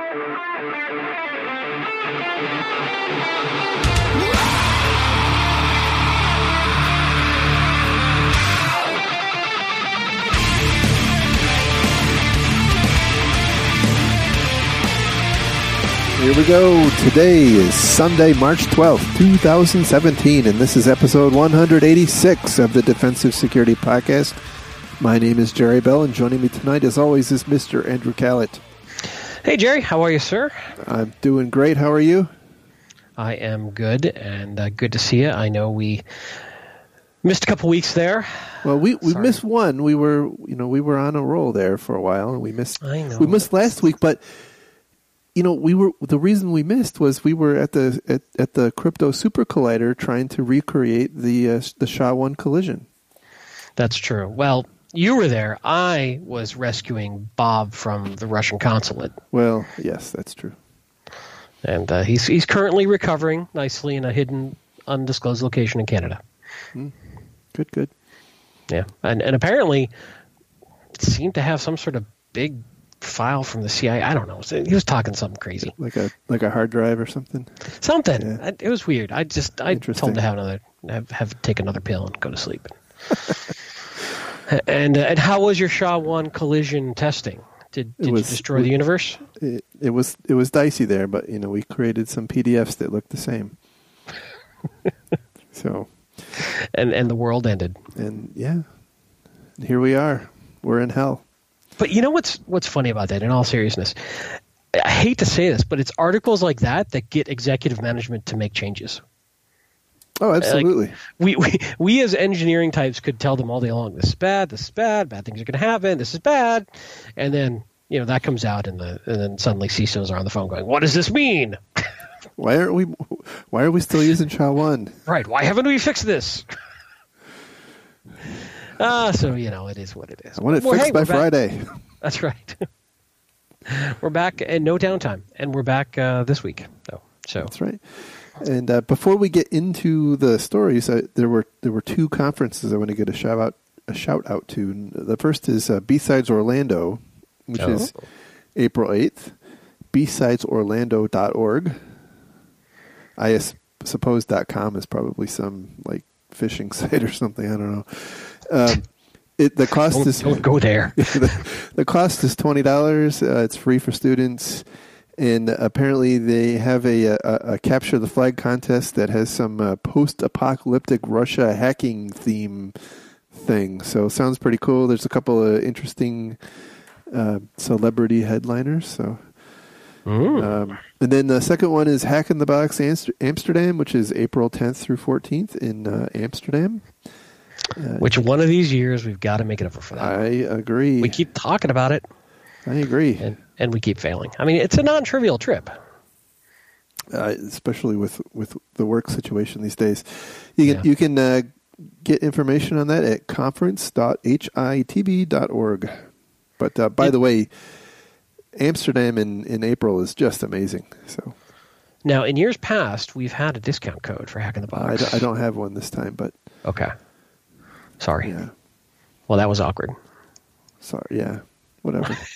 Here we go. Today is Sunday, March 12th, 2017, and this is episode 186 of the Defensive Security Podcast. My name is Jerry Bell, and joining me tonight, as always, is Mr. Andrew Kalat. Hey, Jerry, how are you, sir? I'm doing great. How are you? I am good, and uh, good to see you. I know we missed a couple weeks there. Well, we, we Sorry. missed one. We were you know we were on a roll there for a while, and we missed I know. we missed last week. But you know we were the reason we missed was we were at the at, at the crypto super collider trying to recreate the uh, the SHA one collision. That's true. Well, you were there. I was rescuing Bob from the Russian consulate, Well, yes, that's true. and uh, he's he's currently recovering nicely in a hidden, undisclosed location in Canada. Good, good. Yeah, and and apparently, it seemed to have some sort of big file from the CIA. I don't know. He was talking something crazy. Like a like a hard drive or something. Something. Yeah. I- It was weird. I just I told him to have another have, have take another pill and go to sleep. and uh, and how was your SHA one collision testing? Did did was- you destroy the universe? It, it was it was dicey there, but you know we created some PDFs that looked the same. so And and the world ended. and yeah, here we are. We're in hell. But you know what's what's funny about that? In all seriousness, I hate to say this, but it's articles like that that get executive management to make changes. Oh, absolutely. we, we we as engineering types could tell them all day long, this is bad, this is bad, bad things are going to happen, this is bad, and then you know that comes out, and the and then suddenly CISOs are on the phone going, what does this mean? why aren't we? Why are we still using SHA one? Right? Why haven't we fixed this? Ah, so you know it is what it is. I want it Well, fixed hey, by Friday. That's right. we're back and no downtime, and we're back uh, this week though. So That's right. And uh, before we get into the stories, uh, there were there were two conferences I want to get a shout out a shout out to. The first is uh, B Sides Orlando, which is Oh. April eighth. b-sides BSidesOrlando.org. I s- suppose .com is probably some like phishing site or something. I don't know. Um, it, the cost don't, is don't go there. the, the cost is twenty dollars. Uh, it's free for students, and apparently they have a, a, a capture the flag contest that has some uh, post-apocalyptic Russia hacking theme thing. So sounds pretty cool. There's a couple of interesting uh, celebrity headliners. So. Um, and then the second one is Hack in the Box Amsterdam, which is April 10th through 14th in uh, Amsterdam. Uh, Which one of these years we've got to make it over for that? I agree. we keep talking about it, I agree. and and we keep failing. I mean, it's a non-trivial trip. uh, especially with with the work situation these days. You can Yeah. you can uh, get information on that at conference.hitb.org. But uh, by It- the way, Amsterdam in, in April is just amazing. So Now, in years past, we've had a discount code for Hack in the Box. d- I don't have one this time, but Okay. Sorry. yeah, Well, that was awkward. sorry, yeah, whatever.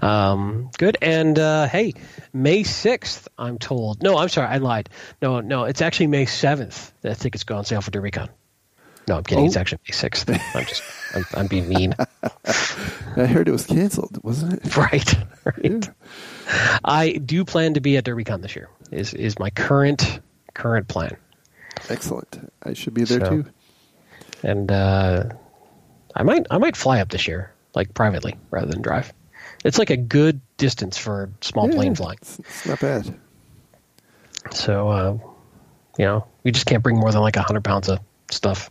Um, good. And uh, hey, May sixth, I'm told. No, I'm sorry, I lied. No, no, it's actually May seventh. that I think it's go on sale for DerbyCon. No, I'm kidding. It's Oh. actually May sixth. I'm just, I'm, I'm being mean. I heard it was canceled, wasn't it? right, right. I do plan to be at DerbyCon this year. Is is my current current plan. Excellent. I should be there So- too. and uh, I might I might fly up this year, like privately rather than drive. It's like a good distance for small Yeah, plane flying. It's, it's not bad. So uh, you know, we just can't bring more than like hundred pounds of stuff.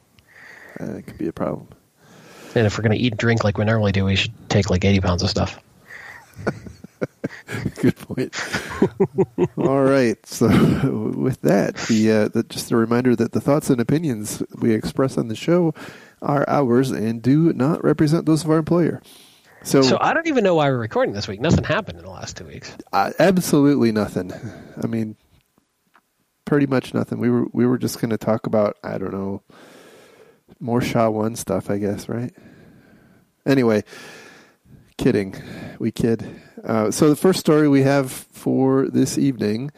Uh, it could be a problem. And if we're gonna eat and drink like we normally do, we should take like eighty pounds of stuff. Good point. All right. So, with that, the, uh, the just a reminder that the thoughts and opinions we express on the show are ours and do not represent those of our employer. So, So I don't even know why we're recording this week. Nothing happened in the last two weeks. uh, absolutely nothing. I mean, pretty much nothing. We were we were just going to talk about I don't know more SHA one stuff, I guess, right? Anyway, kidding. We kid. Uh, so the first story we have for this evening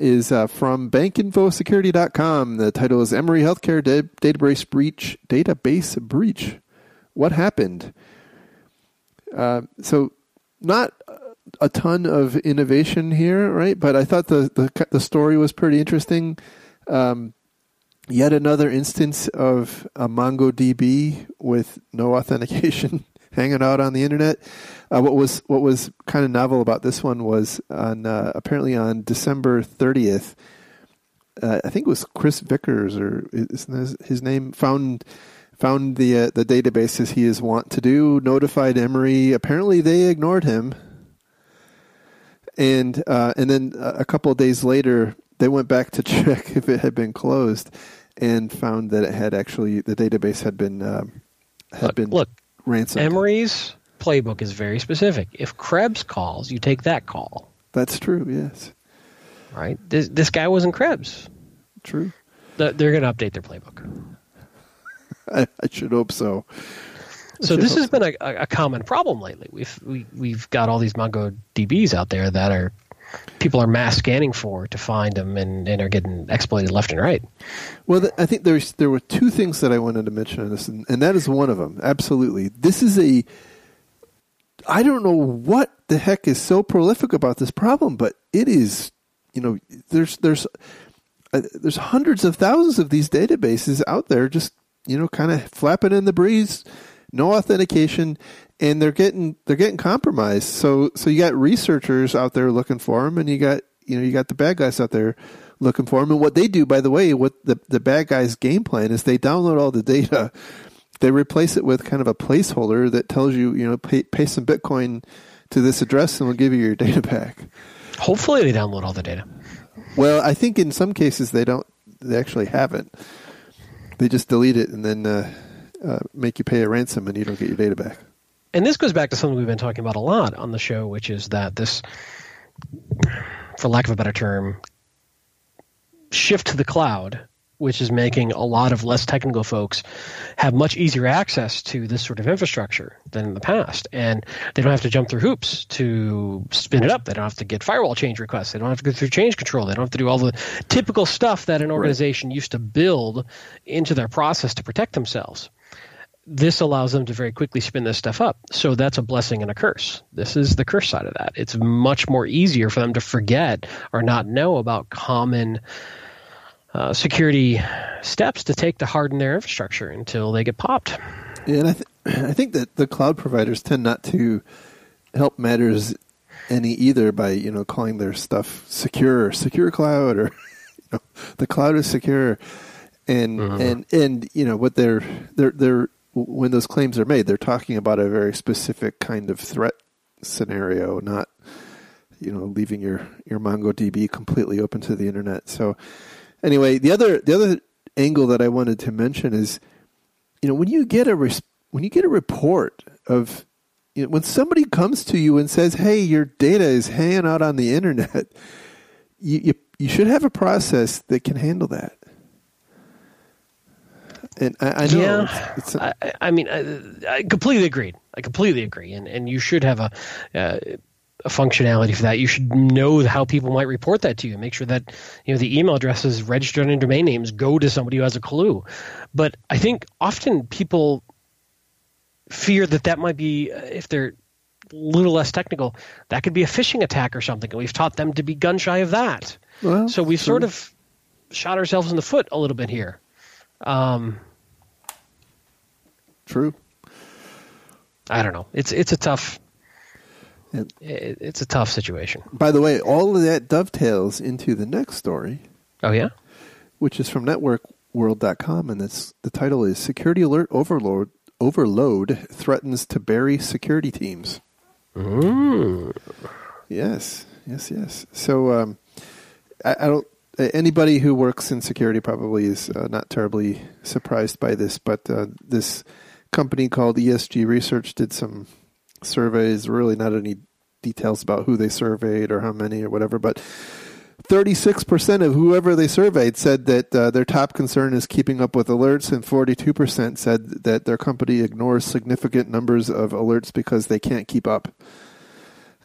is uh, from bankinfosecurity.com. The title is Emory Healthcare da- Database Breach. Database Breach. What happened? Uh, so, not a ton of innovation here, right? But I thought the the, the story was pretty interesting. Um, yet another instance of a MongoDB with no authentication hanging out on the internet. Uh, what was what was kind of novel about this one was on uh, apparently on December thirtieth. Uh, I think it was Chris Vickery or is his name found found the uh, the database as he is wont to do. Notified Emory. Apparently, they ignored him, and uh, and then a couple of days later, they went back to check if it had been closed, and found that it had actually the database had been um, had look, been look ransomed. Emory's playbook is very specific. If Krebs calls, you take that call. That's true. Yes. Right. This this guy wasn't Krebs. True. They're going to update their playbook. I, I should hope so. So this has been a, a common problem lately. We've we, we've got all these MongoDBs out there that are people are mass scanning for to find them and, and are getting exploited left and right. Well, I think there's there were two things that I wanted to mention on this, and, and that is one of them. Absolutely, this is a. I don't know what the heck is so prolific about this problem, but it is. You know, there's there's uh, there's hundreds of thousands of these databases out there, just you know, kind of flapping in the breeze, no authentication, and they're getting they're getting compromised. So so you got researchers out there looking for them, and you got you know you got the bad guys out there looking for them. And what they do, by the way, what the the bad guys' game plan is, they download all the data, they replace it with kind of a placeholder that tells you you know pay, pay some Bitcoin to this address, and we'll give you your data back. Hopefully, they download all the data. Well, I think in some cases they don't. They actually haven't. They just delete it and then uh, uh, make you pay a ransom, and you don't get your data back and this goes back to something we've been talking about a lot on the show, which is that this, for lack of a better term, shift to the cloud, which is making a lot of less technical folks have much easier access to this sort of infrastructure than in the past. And they don't have to jump through hoops to spin it up. They don't have to get firewall change requests. They don't have to go through change control. They don't have to do all the typical stuff that an organization right. used to build into their process to protect themselves this allows them to very quickly spin this stuff up. So that's a blessing and a curse. This is the curse side of that. It's much more easier for them to forget or not know about common uh, security steps to take to harden their infrastructure until they get popped. Yeah, and I, th- I think that the cloud providers tend not to help matters any either by you know calling their stuff secure, secure cloud, or you know, the cloud is secure and mm-hmm. and and you know what they're they're they're when those claims are made, they're talking about a very specific kind of threat scenario, not you know leaving your your MongoDB completely open to the internet. So anyway, the other the other angle that I wanted to mention is you know when you get a res- when you get a report of you know, when somebody comes to you and says, "Hey, your data is hanging out on the internet," you, you you should have a process that can handle that. And I, I know. Yeah, it's, it's a, I, I mean, I, I, completely agreed. I completely agree, and and you should have a. Uh, a functionality for that. You should know how people might report that to you. Make sure that you know the email addresses registered and domain names go to somebody who has a clue. But I think often people fear that that might be uh, if they're a little less technical, that could be a phishing attack or something. And we've taught them to be gun shy of that. Well, so we've sure. sort of shot ourselves in the foot a little bit here. Um, True. I don't know. It's it's a tough. It, it's a tough situation. By the way, all of that dovetails into the next story. Oh yeah, which is from NetworkWorld.com, and that's the title is "Security Alert Overload Overload Threatens to Bury Security Teams." Mm. Yes, yes, yes. So um, I, I, don't anybody who works in security probably is uh, not terribly surprised by this, but uh, this company called ESG Research did some surveys. Really, not any details about who they surveyed or how many or whatever, but 36% of whoever they surveyed said that uh, their top concern is keeping up with alerts, and 42% said that their company ignores significant numbers of alerts because they can't keep up.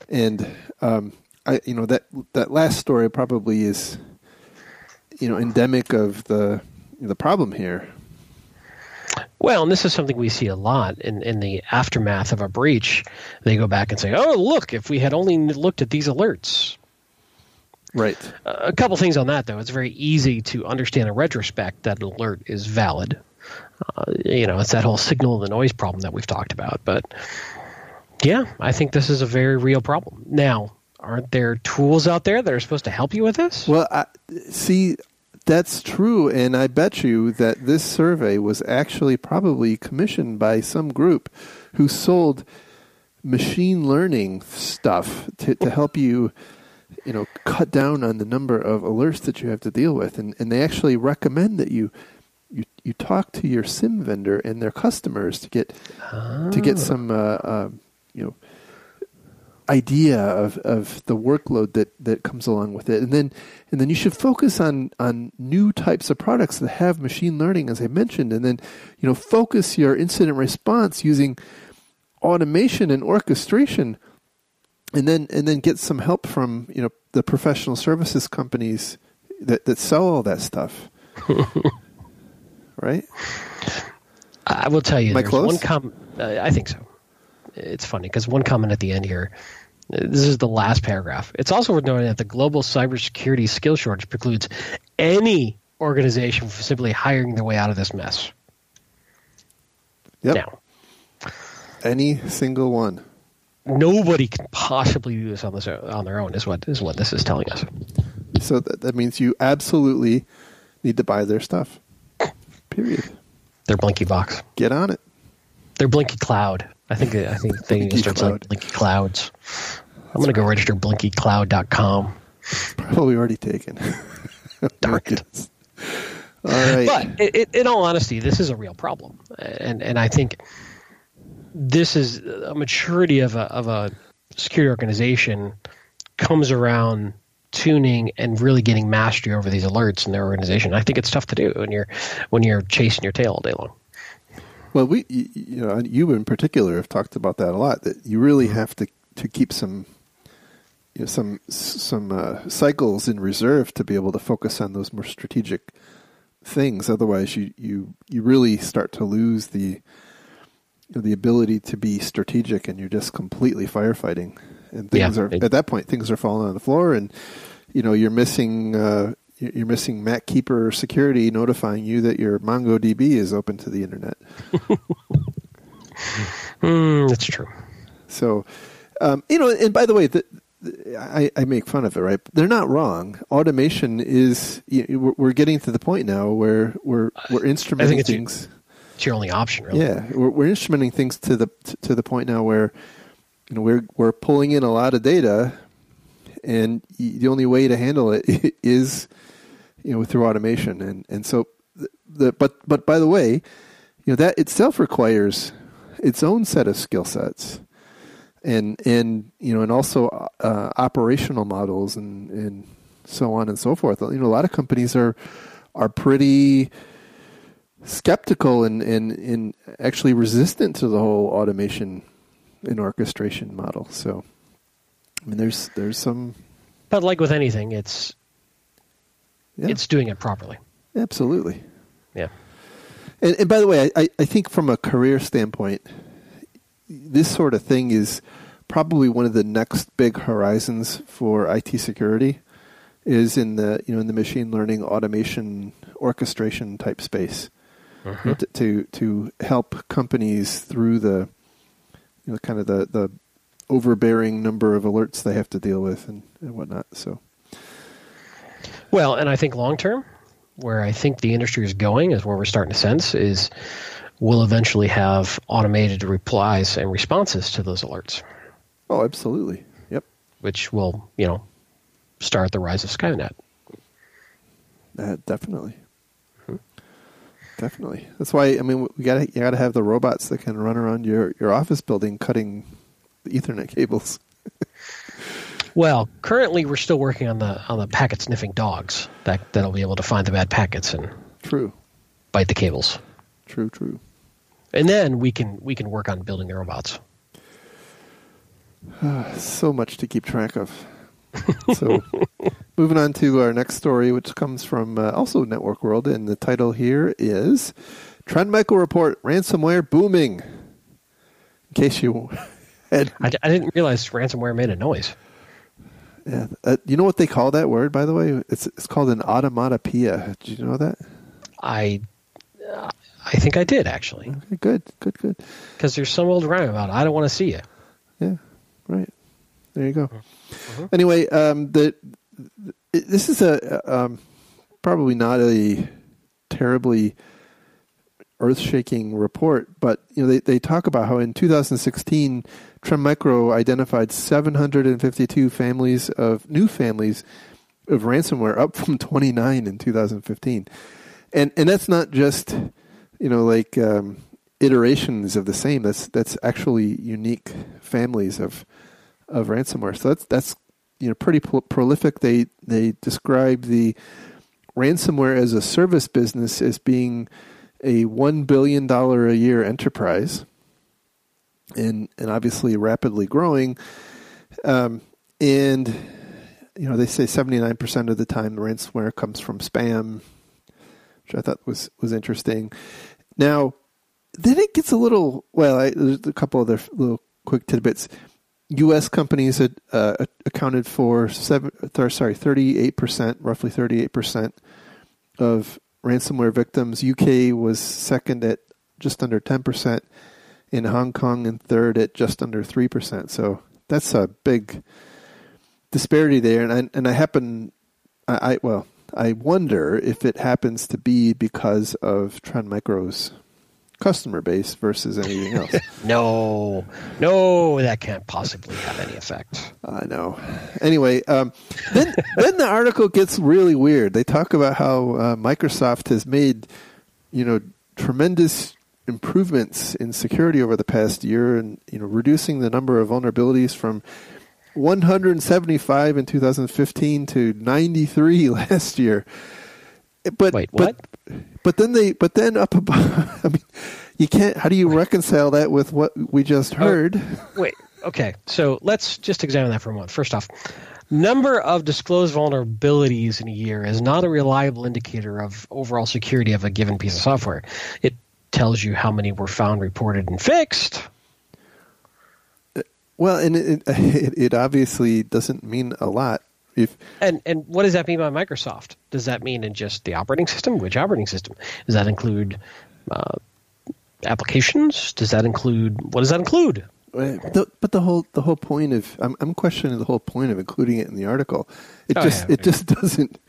And um, I, you know that that last story probably is, you know, endemic of the the problem here. Well, and this is something we see a lot in, in the aftermath of a breach. They go back and say, "Oh, look! If we had only looked at these alerts." Right. Uh, a couple things on that, though. It's very easy to understand in retrospect that an alert is valid. Uh, you know, it's that whole signal and the noise problem that we've talked about. But yeah, I think this is a very real problem. Now, aren't there tools out there that are supposed to help you with this? Well, I, see, that's true, and I bet you that this survey was actually probably commissioned by some group who sold machine learning stuff to, to help you, you know, cut down on the number of alerts that you have to deal with, and and they actually recommend that you. You, you talk to your SIEM vendor and their customers to get to get some uh, uh, you know idea of, of the workload that, that comes along with it. And then and then you should focus on on new types of products that have machine learning as I mentioned and then you know focus your incident response using automation and orchestration and then and then get some help from, you know, the professional services companies that, that sell all that stuff. right? I will tell you, Am I close? one com- uh, I think so. It's funny because one comment at the end here. This is the last paragraph. It's also worth noting that the global cybersecurity skill shortage precludes any organization from simply hiring their way out of this mess. Yep. Now, Any single one. nobody can possibly do this on this on their own. Is what is what this is telling us. So that, that means you absolutely need to buy their stuff. Period. Their Blinky box, Get on it. their Blinky cloud. I think I think they need to Blinky start selling Blinky clouds. I'm going to go register BlinkyCloud.com. Probably already taken. Darn it. All right. But it, it, in all honesty, this is a real problem, and and I think this is a maturity of a of a security organization comes around tuning and really getting mastery over these alerts in their organization. I think it's tough to do when you're when you're chasing your tail all day long. Well, we, you, know, you in particular have talked about that a lot. That you really have to to keep some, you know, some some uh, cycles in reserve to be able to focus on those more strategic things. Otherwise, you you you really start to lose the you know, the ability to be strategic, and you're just completely firefighting. And things Yeah, are it- at that point things are falling on the floor, and you know you're missing. Uh, you're you're missing MacKeeper security notifying you that your MongoDB is open to the internet. Mm, that's true. So, um, you know, and by the way, the, the, I, I make fun of it, right? They're not wrong. Automation is you know, we're, we're getting to the point now where we're we're instrumenting it's- things. It's your only option, really. Yeah, we're, we're instrumenting things to the to, to the point now where you know we're we're pulling in a lot of data, and the only way to handle it is you know through automation, and and so the, the but but by the way, you know that itself requires its own set of skill sets, and and you know and also uh, operational models and and so on and so forth. You know, a lot of companies are are pretty skeptical and, and, and actually resistant to the whole automation and orchestration model. So, I mean, there's there's some But like with anything, it's yeah, it's doing it properly. absolutely. Yeah. And, and by the way, I, I think from a career standpoint, this sort of thing is probably one of the next big horizons for IT security. Is in the you know in the machine learning automation orchestration type space. Mm-hmm. to, to to help companies through the you know kind of the the overbearing number of alerts they have to deal with and, and whatnot. So Well, and I think long term, where I think the industry is going, is where we're starting to sense is we'll eventually have automated replies and responses to those alerts, oh, absolutely, yep, which will you know start the rise of Skynet. uh, definitely, definitely. That's why I mean we got you got to have the robots that can run around your your office building cutting the Ethernet cables. Well, currently we're still working on the on the packet sniffing dogs that that'll be able to find the bad packets and True. bite the cables. True. True. And then we can we can work on building the robots. So much to keep track of. So, moving on to our next story, which comes from uh, also Network World, and the title here is Trend Micro Report Ransomware Booming. In case you had. I, I didn't realize ransomware made a noise. Yeah, uh, you know what they call that word, by the way? It's, it's called an automatopoeia. Did you know that? I uh, I think I did actually Okay, good, good, good. because there's some old rhyme about I don't want to see you. Yeah, right. There you go. Mhm. Anyway, um, the, the this is a um, probably not a terribly earth-shaking report, but you know they, they talk about how in 2016, Trend Micro identified 752 families of new families of ransomware, up from 29 in 2015, and and that's not just you know like um, iterations of the same. That's that's actually unique families of of ransomware. So that's that's you know pretty pro- prolific. They they describe the ransomware as a service business as being a one billion dollar a year enterprise, and and obviously rapidly growing. Um, and you know they say seventy nine percent of the time the ransomware comes from spam, which I thought was was interesting. Now, then it gets a little well. I, there's a couple other little quick tidbits. U.S. companies had uh, accounted for seven, sorry, thirty-eight percent, roughly thirty-eight percent of ransomware victims. UK was second at just under ten percent, in Hong Kong and third at just under three percent. So that's a big disparity there. And I, and I happen, I, I well, I wonder if it happens to be because of Trend Micro's customer base versus anything else. No, no, that can't possibly have any effect. I know. Anyway, um, then then the article gets really weird. They talk about how uh, Microsoft has made, you know, tremendous improvements in security over the past year, and you know, reducing the number of vulnerabilities from 175 in 2015 to 93 last year. But Wait, but what? but then they but then up above. I mean, you can't. How do you reconcile that with what we just oh, heard? Wait, okay. So let's just examine that for a moment. First off, number of disclosed vulnerabilities in a year is not a reliable indicator of overall security of a given piece of software. It tells you how many were found, reported, and fixed. Well, and it, it it obviously doesn't mean a lot. If And and what does that mean by Microsoft? Does that mean in just the operating system? Which operating system? Does that include uh, applications? Does that include what does that include? the, but the whole the whole point of I'm I'm questioning the whole point of including it in the article. It Oh, just yeah. it just doesn't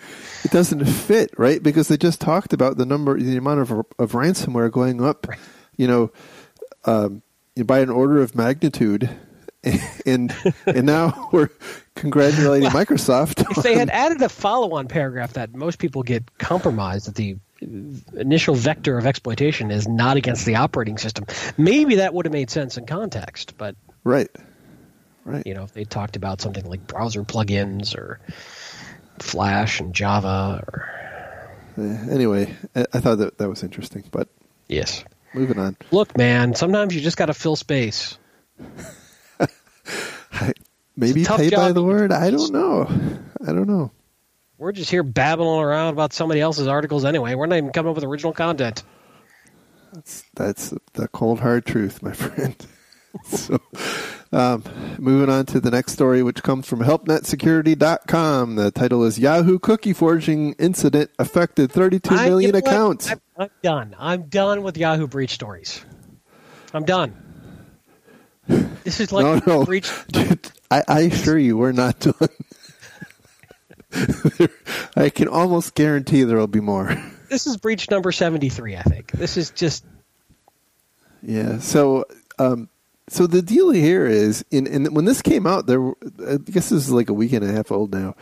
it doesn't fit right because they just talked about the number the amount of of ransomware going up, you know, um, by an order of magnitude, and and now we're congratulating Microsoft. If they had added a follow-on paragraph that most people get compromised that the initial vector of exploitation is not against the operating system, maybe that would have made sense in context. But right, right. you know, if they talked about something like browser plugins or Flash and Java, or Uh, anyway, I, thought that that was interesting, but yes, moving on. look, man, sometimes you just got to fill space. I, maybe pay by the word. I don't know. I don't know. We're just here babbling around about somebody else's articles anyway. We're not even coming up with original content. That's that's the cold hard truth, my friend. so, um, moving on to the next story, which comes from HelpNetSecurity.com. The title is Yahoo Cookie Forging Incident Affected 32 I- million you know accounts. I'm, I'm done. I'm done with Yahoo breach stories. I'm done. This is like no, no. breach. I, I assure you, we're not done. I can almost guarantee there will be more. This is breach number seventy-three. I think this is just Yeah. So, um, so the deal here is, in, in when this came out, there, I guess this is like a week and a half old now.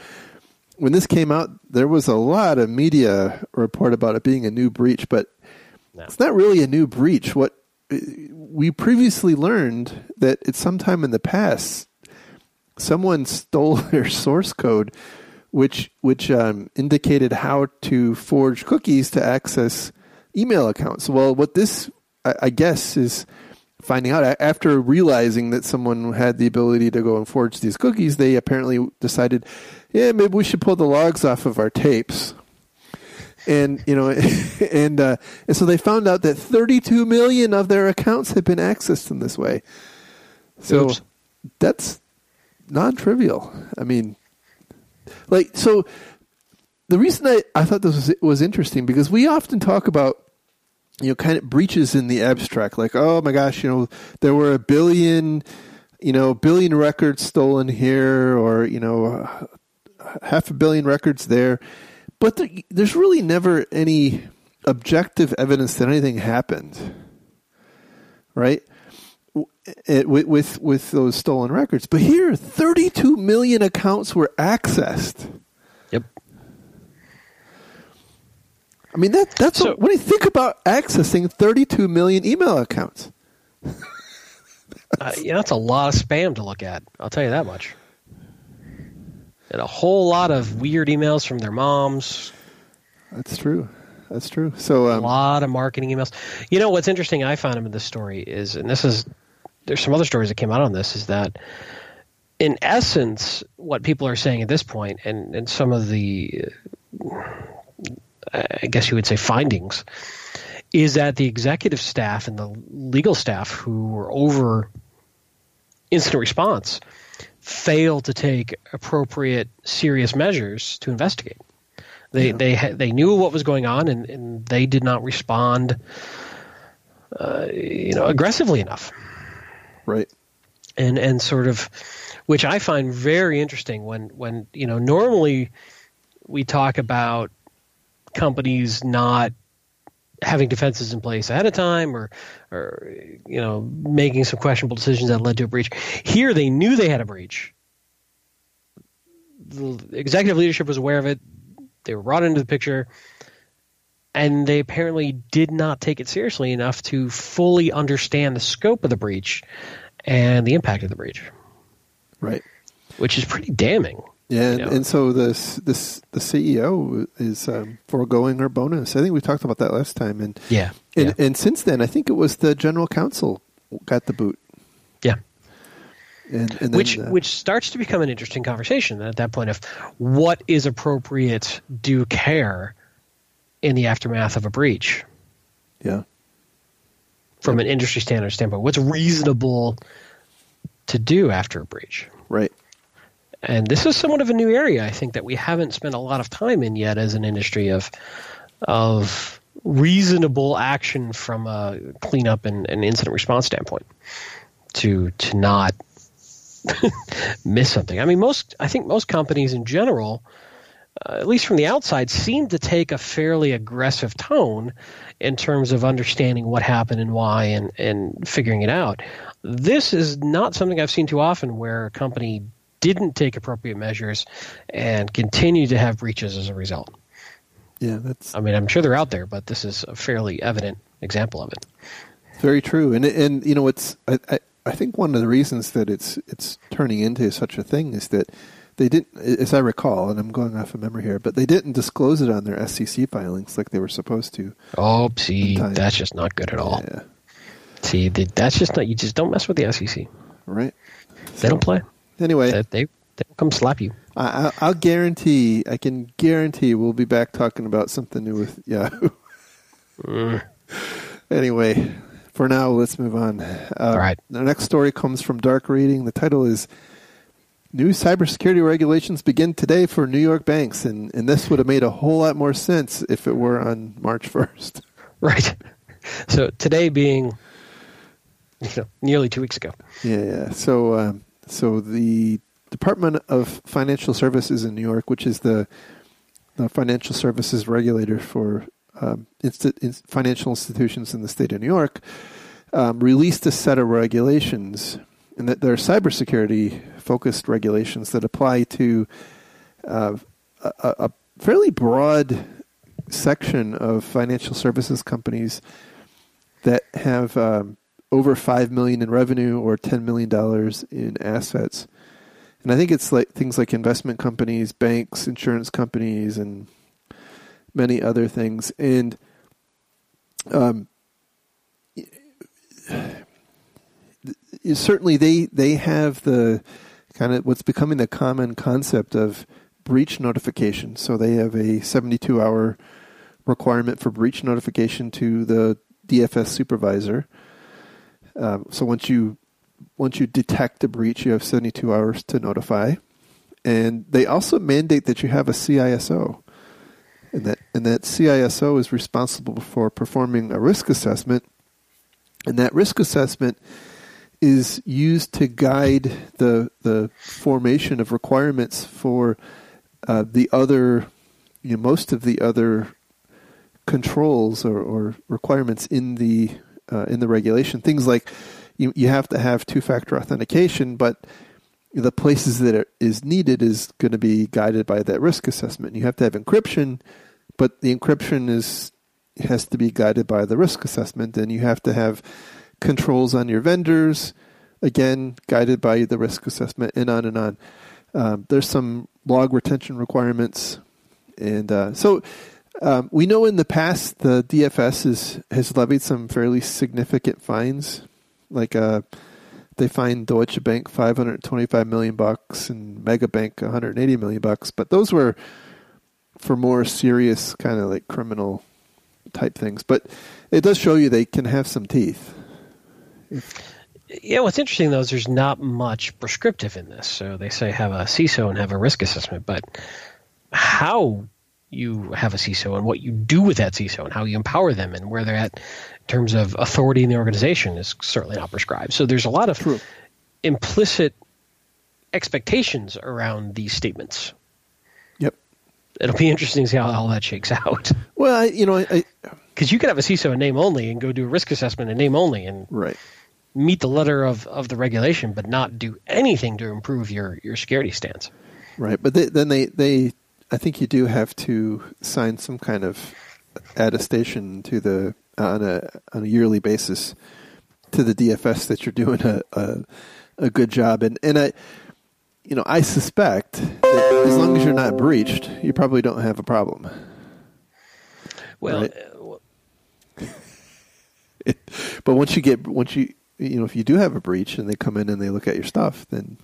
When this came out, there was a lot of media report about it being a new breach, but No. it's not really a new breach. What we previously learned that at some time in the past, someone stole their source code, which which um, indicated how to forge cookies to access email accounts. Well, what this I, I guess is finding out after realizing that someone had the ability to go and forge these cookies, they apparently decided, yeah, maybe we should pull the logs off of our tapes. And you know, and uh, and so they found out that 32 million of their accounts had been accessed in this way. So Oops. that's non-trivial. I mean, like so. The reason I, I thought this was was interesting because we often talk about you know, kind of breaches in the abstract, like, oh my gosh, you know, there were a billion, you know, billion records stolen here, or you know, half a billion records there, but there, there's really never any objective evidence that anything happened, right? It, with, with with those stolen records, but here, 32 million accounts were accessed. I mean that that's so, a, when you think about accessing 32 million email accounts. uh, yeah, that's a lot of spam to look at. I'll tell you that much. And a whole lot of weird emails from their moms. That's true. That's true. So um, a lot of marketing emails. You know what's interesting? I found in this story is, and this is there's some other stories that came out on this is that in essence, what people are saying at this point, and and some of the I guess you would say findings, is that the executive staff and the legal staff who were over incident response failed to take appropriate, serious measures to investigate. They yeah. they ha- they knew what was going on and, and they did not respond, uh, you know, aggressively enough. Right. And and sort of, which I find very interesting when when you know normally we talk about companies not having defenses in place ahead of time or or you know making some questionable decisions that led to a breach. Here they knew they had a breach. The executive leadership was aware of it. They were brought into the picture. And they apparently did not take it seriously enough to fully understand the scope of the breach and the impact of the breach. Right. Which is pretty damning yeah, and, and, so this this the CEO is um, foregoing her bonus. I think we talked about that last time, and yeah, and, yeah. and since then, I think it was the general counsel got the boot. Yeah, and, and then, which uh, which starts to become an interesting conversation at that point of what is appropriate due care in the aftermath of a breach. Yeah, from an industry standard standpoint, what's reasonable to do after a breach? Right. And this is somewhat of a new area, I think, that we haven't spent a lot of time in yet as an industry of of reasonable action from a cleanup and, and incident response standpoint to to not miss something. I mean, most I think most companies in general, uh, at least from the outside, seem to take a fairly aggressive tone in terms of understanding what happened and why and and figuring it out. This is not something I've seen too often where a company didn't take appropriate measures and continue to have breaches as a result. Yeah, that's. I mean, I'm sure they're out there, but this is a fairly evident example of it. Very true, and and you know, it's I, I, I think one of the reasons that it's it's turning into such a thing is that they didn't, as I recall, and I'm going off of memory here, but they didn't disclose it on their SEC filings like they were supposed to. Oh, see, that's just not good at all. Yeah. See, that's just not. You just don't mess with the SEC. Right. They so, don't play. Anyway, they, they they'll come slap you. I, will guarantee. I can guarantee we'll be back talking about something new with Yahoo. Mm. Anyway, for now, let's move on. Uh, All right. The next story comes from Dark Reading. The title is New cybersecurity regulations begin today for New York banks, and, and this would have made a whole lot more sense if it were on March 1st. Right. So today being you know, nearly two weeks ago. Yeah, yeah. So um, so the Department of Financial Services in New York, which is the, the financial services regulator for um, insti- in financial institutions in the state of New York, um, released a set of regulations, and that they're cybersecurity focused regulations that apply to uh, a, a fairly broad section of financial services companies that have um, over five million in revenue or ten million dollars in assets. and I think it's like things like investment companies, banks, insurance companies, and many other things. And um, certainly they they have the kind of what's becoming the common concept of breach notification. So they have a 72 hour requirement for breach notification to the DFS supervisor. Um, so once you once you detect a breach, you have 72 hours to notify, and they also mandate that you have a CISO, and that and that CISO is responsible for performing a risk assessment, and that risk assessment is used to guide the the formation of requirements for uh, the other, you know, most of the other controls or, or requirements in the uh, in the regulation. Things like you you have to have two factor authentication, but the places that it is needed is going to be guided by that risk assessment. You have to have encryption, but the encryption is has to be guided by the risk assessment, and you have to have controls on your vendors, again guided by the risk assessment, and on and on. Um, there's some log retention requirements, and uh, so um, we know in the past the DFS is, has levied some fairly significant fines, like uh, they fined Deutsche Bank 525 million bucks and Megabank 180 million bucks, but those were for more serious kind of like criminal type things. But it does show you they can have some teeth. Yeah, what's interesting though is there's not much prescriptive in this. So they say have a CISO and have a risk assessment, but how you have a CISO and what you do with that CISO and how you empower them and where they're at in terms of authority in the organization is certainly not prescribed. So there's a lot of True. implicit expectations around these statements. Yep. It'll be interesting to see how all that shakes out. Well, I, you know, I, Because you could have a CISO in name only and go do a risk assessment in name only and right. meet the letter of, of the regulation, but not do anything to improve your, your security stance. Right, but they, then they, they, I think you do have to sign some kind of attestation to the on a on a yearly basis to the DFS that you're doing a a, a good job, and and I, you know, I suspect that as long as you're not breached, you probably don't have a problem. Well, Right. uh, But once you get once you you know if you do have a breach and they come in and they look at your stuff, then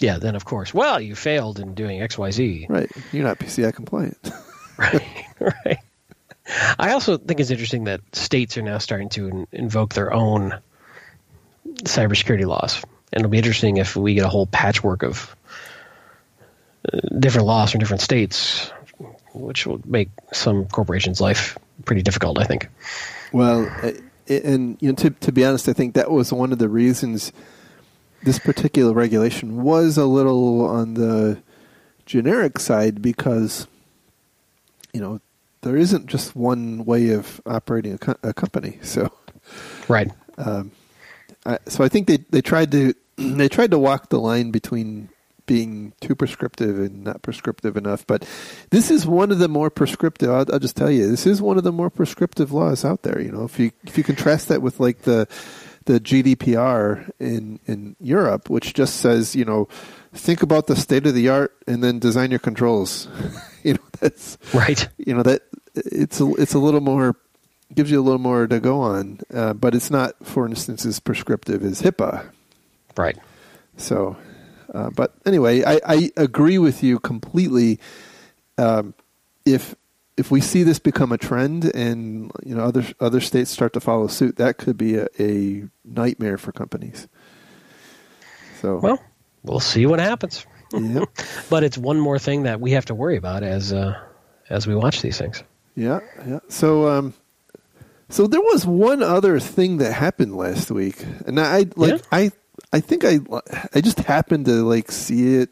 yeah, then of course, well, you failed in doing X, Y, Z. right, you're not PCI compliant. right, right. I also think it's interesting that states are now starting to in, invoke their own cybersecurity laws, and it'll be interesting if we get a whole patchwork of uh, different laws from different states, which will make some corporations' life pretty difficult. I think. Well, and you know, to to be honest, I think that was one of the reasons this particular regulation was a little on the generic side because you know there isn't just one way of operating a, co- a company. So, Right. Um, I, so I think they they tried to they tried to walk the line between being too prescriptive and not prescriptive enough. But this is one of the more prescriptive. I'll, I'll just tell you, this is one of the more prescriptive laws out there. You know, if you if you contrast that with like the the GDPR in in Europe, which just says you know think about the state of the art and then design your controls. you know, that's Right. you know that it's a it's a little more gives you a little more to go on, uh, but it's not, for instance, as prescriptive as HIPAA. Right. So, uh, but anyway, I, I agree with you completely. Um, if if we see this become a trend and you know other other states start to follow suit, that could be a, a nightmare for companies. So, Well, we'll see what happens. yeah, But it's one more thing that we have to worry about as uh, as we watch these things. yeah, yeah. So, um, so there was one other thing that happened last week, and I like Yeah? I I think I I just happened to like see it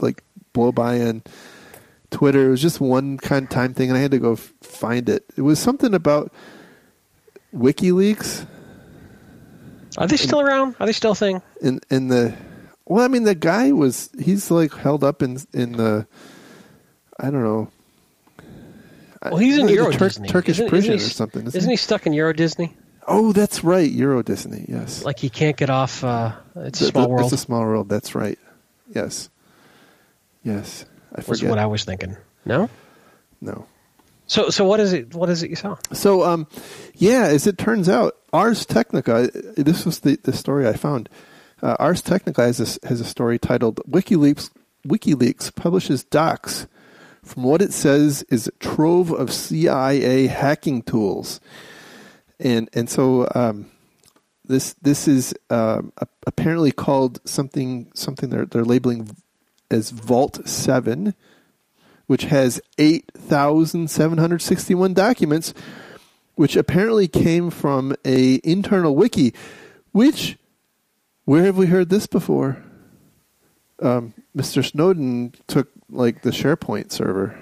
like blow by on Twitter. It was just one kind of time thing, and I had to go f- find it. It was something about WikiLeaks Are they still around? Are they still a thing? and and the well, I mean, the guy was he's like held up in in the I don't know. Well, he's in the Euro Tur- Disney. Turkish isn't, prison isn't he, or something. Isn't he stuck in Euro Disney? Oh, that's right, Euro Disney. Yes, Like he can't get off. Uh, it's a small the- world. It's a small world. That's right. Yes, yes. I was forget. what I was thinking. No. no. So so what is it? What is it you saw? So, um, yeah, as it turns out, Ars Technica. This was the, the story I found. Uh, Ars Technica has a, has a story titled "WikiLeaks WikiLeaks publishes docs from what it says is a trove of CIA hacking tools," and and so um, this this is um, a- apparently called something something they're they're labeling as Vault Seven which has 8,761 documents, which apparently came from a internal wiki, which, where have we heard this before? Um, Mr. Snowden took like the SharePoint server.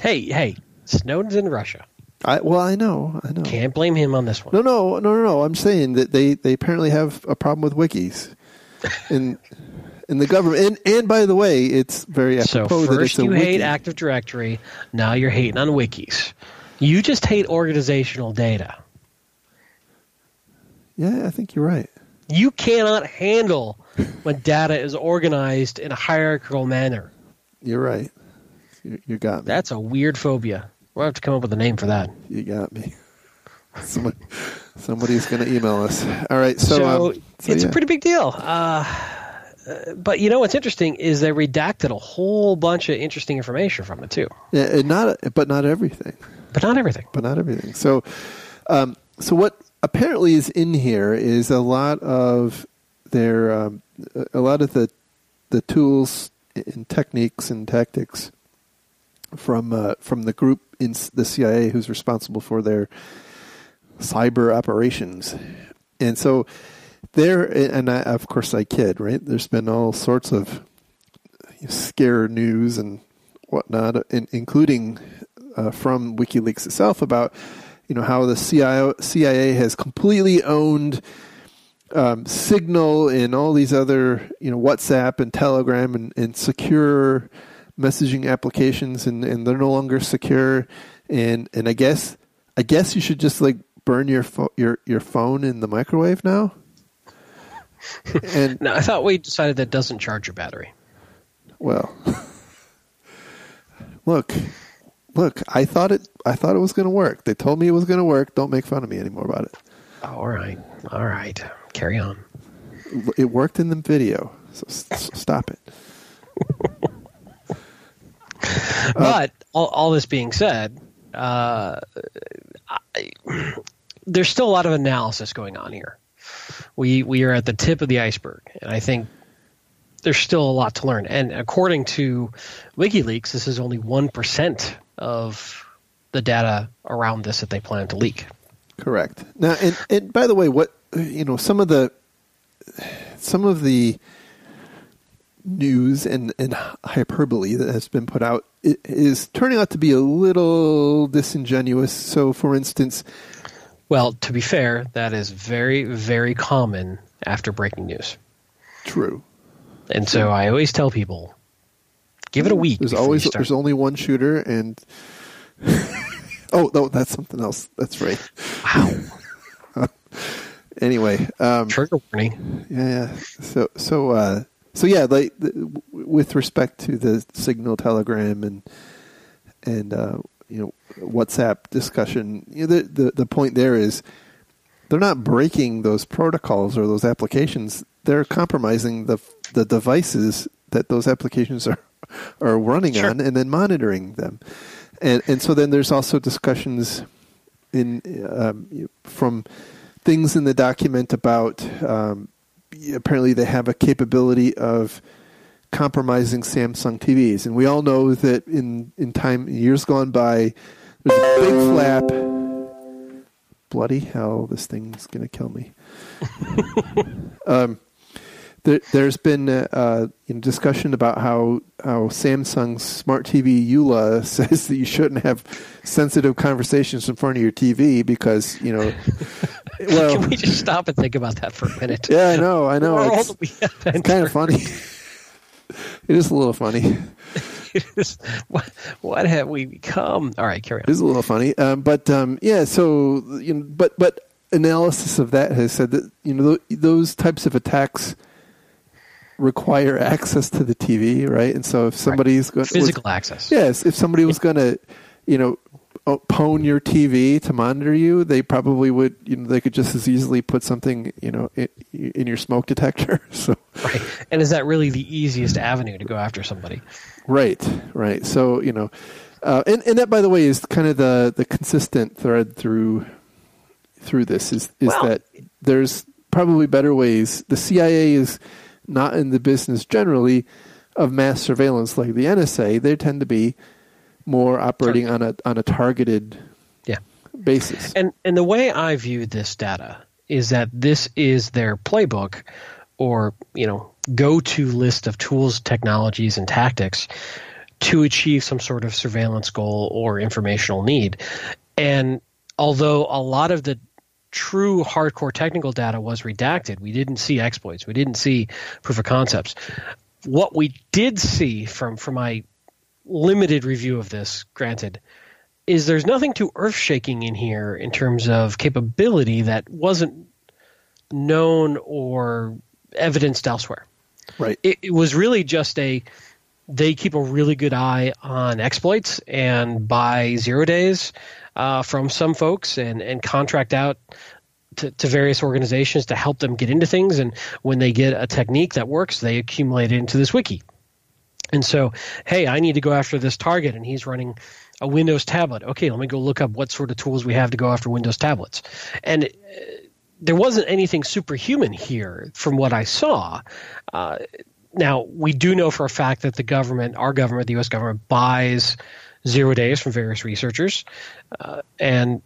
Hey hey, Snowden's in Russia. I, well, I know, I know. Can't blame him on this one. No, no, no, no, no. I'm saying that they, they apparently have a problem with wikis in in the government. And and by the way, it's very So apropos that it's first a you wiki. hate Active Directory, now you're hating on wikis. You just hate organizational data. Yeah, I think you're right. You cannot handle when data is organized in a hierarchical manner. You're right. You, you got me. That's a weird phobia. We'll have to come up with a name for that. You got me. Somebody, somebody's going to email us. All right, so, So, um, so it's yeah. a pretty big deal. Uh, uh, but you know what's interesting is they redacted a whole bunch of interesting information from it too, yeah, not, but not everything, but not everything. but not everything. So, um, so what apparently is in here is a lot of their, um, a- a lot of the, the tools and techniques and tactics from uh, from the group in the CIA who's responsible for their cyber operations, and so there. And I, of course, I kid, right? There's been all sorts of scare news and whatnot, in, including uh, from WikiLeaks itself about you know how the CIA, CIA has completely owned um, Signal and all these other you know WhatsApp and Telegram and, and secure messaging applications and, and they're no longer secure and and I guess I guess you should just like burn your pho- your your phone in the microwave now. And Now, I thought we decided that doesn't charge your battery. well, look, look. I thought it. I thought it was going to work. They told me it was going to work. Don't make fun of me anymore about it. Oh, all right, all right, carry on. It worked in the video. So s- s- stop it. but all, all this being said, uh, I, there's still a lot of analysis going on here. We we are at the tip of the iceberg, and I think there's still a lot to learn. And according to WikiLeaks, this is only one percent of the data around this that they plan to leak. Correct. Now, and, and by the way, what you know, some of the some of the news and, and hyperbole that has been put out is turning out to be a little disingenuous. So, for instance, Well, to be fair, that is very very common after breaking news. true. And so I always tell people, give it a week. There's always there's only one shooter, and oh no, that's something else. That's right. wow Anyway, um, trigger warning. Yeah, yeah. So, so, uh, so yeah. Like the, w- with respect to the Signal, Telegram, and and uh, you know WhatsApp discussion, you know, the, the the point there is they're not breaking those protocols or those applications. They're compromising the the devices that those applications are are running Sure. on, and then monitoring them. And and so then there's also discussions in um, from things in the document about um, apparently they have a capability of compromising Samsung TVs, and we all know that in in time years gone by, there's a big flap. Bloody hell! This thing's gonna kill me. um, there, there's been uh, uh, discussion about how how Samsung's smart TV EULA says that you shouldn't have sensitive conversations in front of your TV because you know. well, Can we just stop and think about that for a minute? yeah, I know, I know. It's, do we have that it's kind of funny. It is a little funny. It is- what, what have we become? All right, carry It on. is a little funny, um, but um, yeah. So you know, but but analysis of that has said that you know th- those types of attacks require access to the TV, right? And so if somebody's right. going physical was, access, yes, if somebody was going to, you know, pwn your TV to monitor you, they probably would. You know, they could just as easily put something, you know, in, in your smoke detector. So, right. And is that really the easiest avenue to go after somebody? Right. Right. So you know, uh, and and that by the way is kind of the the consistent thread through through this is is well, that there's probably better ways. The CIA is not in the business generally of mass surveillance like the NSA. They tend to be more operating on a on a targeted yeah. basis. And and the way I view this data is that this is their playbook or, you know, go-to list of tools, technologies and tactics to achieve some sort of surveillance goal or informational need. And although a lot of the true hardcore technical data was redacted, we didn't see exploits, we didn't see proof of concepts. What we did see from from my limited review of this, granted, is there's nothing too earth shaking in here in terms of capability that wasn't known or evidenced elsewhere. Right. It, it, was really just a they keep a really good eye on exploits and buy zero days uh, from some folks and and contract out to, to, various organizations to help them get into things. And when they get a technique that works, they accumulate it into this wiki. And so, hey, I need to go after this target, and he's running a Windows tablet. Okay, let me go look up what sort of tools we have to go after Windows tablets. And uh, there wasn't anything superhuman here from what I saw. Uh, now, we do know for a fact that the government, our government, the U.S. government, buys zero days from various researchers. Uh, and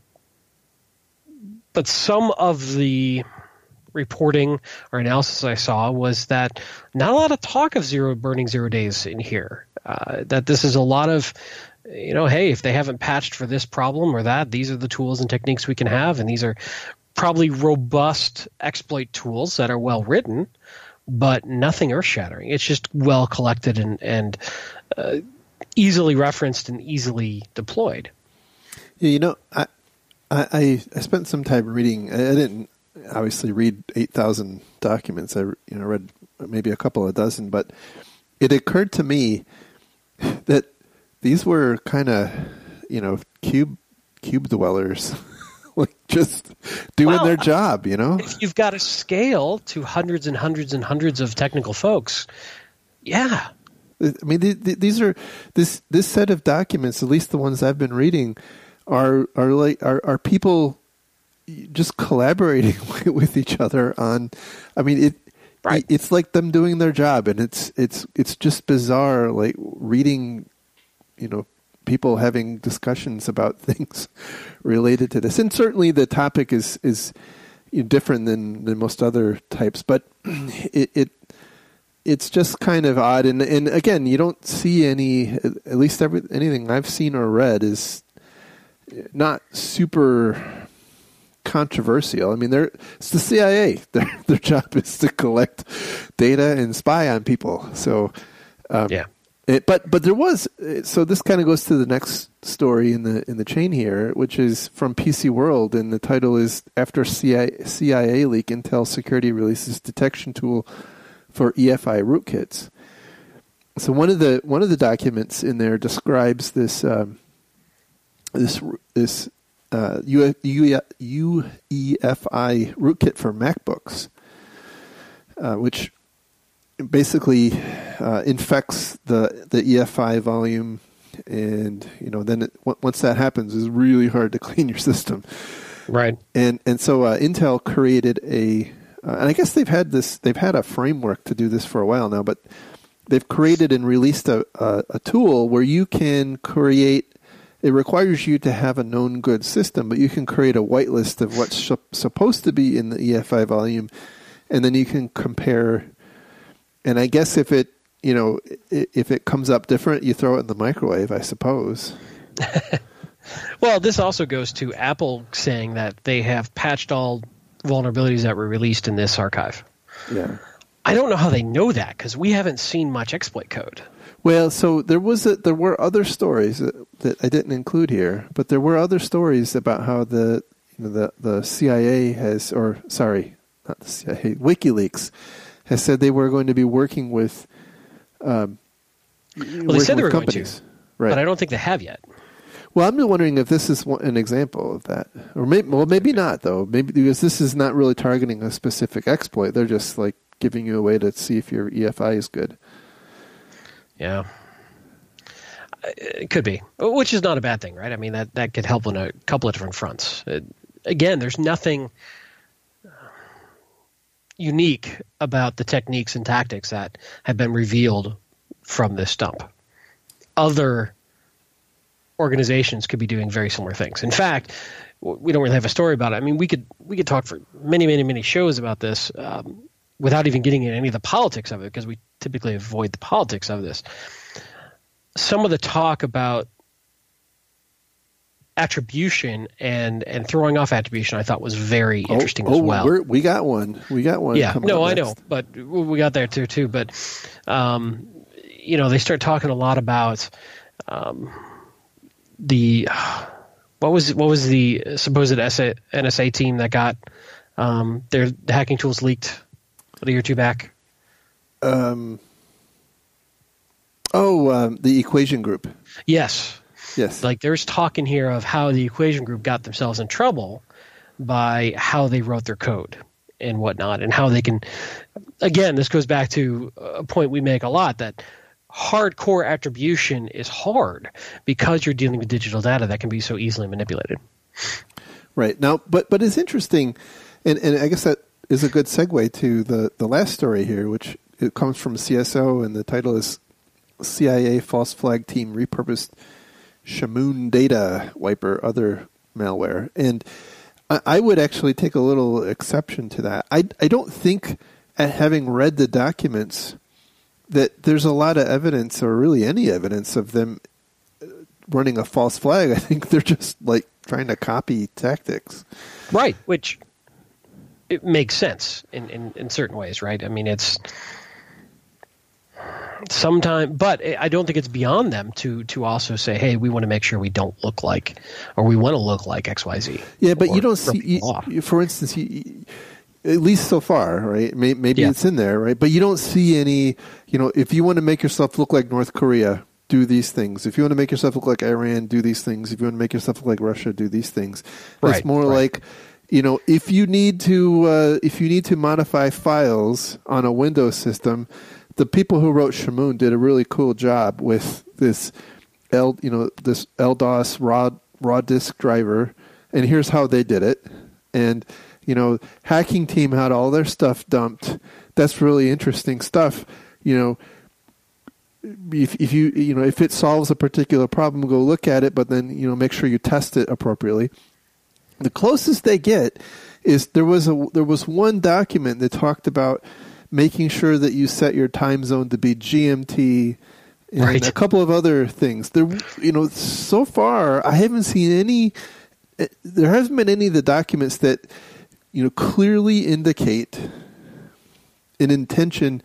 but some of the reporting or analysis I saw was that not a lot of talk of zero burning zero days in here. Uh, that this is a lot of you know, hey, if they haven't patched for this problem or that, these are the tools and techniques we can have, and these are probably robust exploit tools that are well written, but nothing earth shattering. It's just well collected and and uh, easily referenced and easily deployed. Yeah, you know, I I I spent some time reading. I didn't obviously read 8,000 documents. I you know read maybe a couple of dozen, but it occurred to me that these were kind of you know cube cube dwellers like just doing well, their job, you know. If you've got a scale to hundreds and hundreds and hundreds of technical folks, yeah. I mean, these are this this set of documents, at least the ones I've been reading, are are like are, are people just collaborating with each other on. I mean, it. Right. It's like them doing their job, and it's it's it's just bizarre, like reading, you know, people having discussions about things related to this. And certainly, the topic is is different than than most other types, but it, it it's just kind of odd. And and again, you don't see any. At least every anything I've seen or read is not super controversial. I mean, they're it's the CIA. Their their job is to collect data and spy on people. So, um, yeah. It, but but there was so this kind of goes to the next story in the in the chain here, which is from PC World, and the title is after CIA, CIA leak, Intel security releases detection tool for EFI rootkits. So one of the one of the documents in there describes this um, this this uh, UEFI rootkit for MacBooks, uh, which basically uh, infects the the EFI volume, and you know then it, once that happens, it's really hard to clean your system. Right. And and so uh, Intel created a, uh, and I guess they've had this, they've had a framework to do this for a while now, but they've created and released a, a, a tool where you can create it requires you to have a known good system, but you can create a whitelist of what's sh- supposed to be in the EFI volume, and then you can compare. And I guess if it, you know, if it comes up different, you throw it in the microwave, I suppose. well, this also goes to Apple saying that they have patched all vulnerabilities that were released in this archive. Yeah. I don't know how they know that because we haven't seen much exploit code. Well, so there was a, there were other stories that, that, I didn't include here, but there were other stories about how the you know, the the CIA has, or sorry, not the CIA, WikiLeaks has said they were going to be working with. Um, well, they said they were companies. going to, right? But I don't think they have yet. Well, I'm wondering if this is an example of that, or maybe well, maybe not though. Maybe because this is not really targeting a specific exploit. They're just like giving you a way to see if your EFI is good. Yeah, it could be, which is not a bad thing, right? I mean, that that could help on a couple of different fronts. It, again, there's nothing unique about the techniques and tactics that have been revealed from this stump. Other organizations could be doing very similar things. In fact, we don't really have a story about it. I mean, we could we could talk for many, many, many shows about this um, without even getting into any of the politics of it because we typically avoid the politics of this. Some of the talk about attribution and and throwing off attribution I thought was very oh, interesting oh, as well. we got one. We got one. Yeah, no, I know, but we got there too too. But um, you know, they start talking a lot about. Um, the what was what was the supposed SA, NSA team that got um, their hacking tools leaked a year or two back? Um, oh, um, the Equation Group. Yes. Yes. Like there's talk in here of how the Equation Group got themselves in trouble by how they wrote their code and whatnot, and how they can. Again, this goes back to a point we make a lot that hardcore attribution is hard because you're dealing with digital data that can be so easily manipulated. Right now, but but it's interesting, and, and I guess that is a good segue to the the last story here, which it comes from CSO, and the title is CIA false flag team repurposed Shamoon data wiper other malware, and I, I would actually take a little exception to that. I I don't think at having read the documents that there's a lot of evidence, or really any evidence, of them uh, running a false flag. I think they're just like trying to copy tactics. Right, which it makes sense in, in, in certain ways, right? I mean, it's sometimes, but I don't think it's beyond them to to also say, hey, we want to make sure we don't look like, or we want to look like X, Y, Z. Yeah, but you don't see. You, for instance, you, at least so far, right? Maybe yeah. it's in there, right? But you don't see any, you know, if you want to make yourself look like North Korea, do these things. If you want to make yourself look like Iran, do these things. If you want to make yourself look like Russia, do these things. Right, it's more right. like, you know, if you need to, uh, if you need to modify files on a Windows system, the people who wrote Shamoon did a really cool job with this L, you know, this EldoS raw raw disk driver, and here's how they did it, and you know, hacking team had all their stuff dumped. That's really interesting stuff. You know, if if you you know if it solves a particular problem, go look at it, but then you know make sure you test it appropriately. The closest they get is there was a there was one document that talked about making sure that you set your time zone to be GMT and right. a couple of other things. There, you know, so far I haven't seen any. Eh, there hasn't been any of the documents that you know, clearly indicate an intention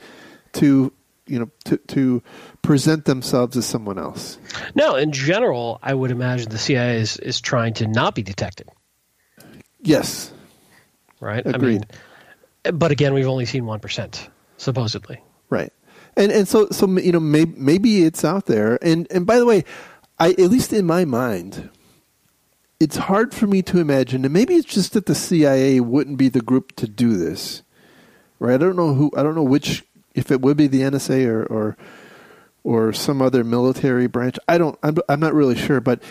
to you know to to present themselves as someone else. No, in general, I would imagine the CIA is is trying to not be detected. Yes. Right. Agreed. I mean, but again, we've only seen one percent supposedly. Right. And and so so you know maybe maybe it's out there. And and by the way, I at least in my mind, it's hard for me to imagine, and maybe it's just that the CIA wouldn't be the group to do this, right? I don't know who, I don't know which, if it would be the NSA or or, or some other military branch. I don't, I'm, I'm not really sure, but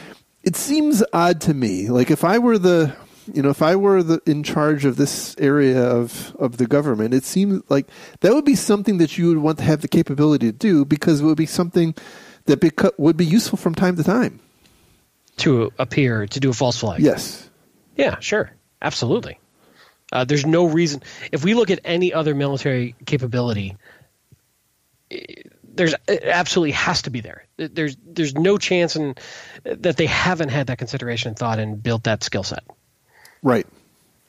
it seems odd to me. Like if I were the, you know, if I were the in charge of this area of of the government, it seems like that would be something that you would want to have the capability to do because it would be something that beca- would be useful from time to time to appear to do a false flag. Yes. Yeah, sure. Absolutely. Uh, there's no reason. If we look at any other military capability, there's it absolutely has to be there. There's there's no chance in, that they haven't had that consideration and thought and built that skill set. Right.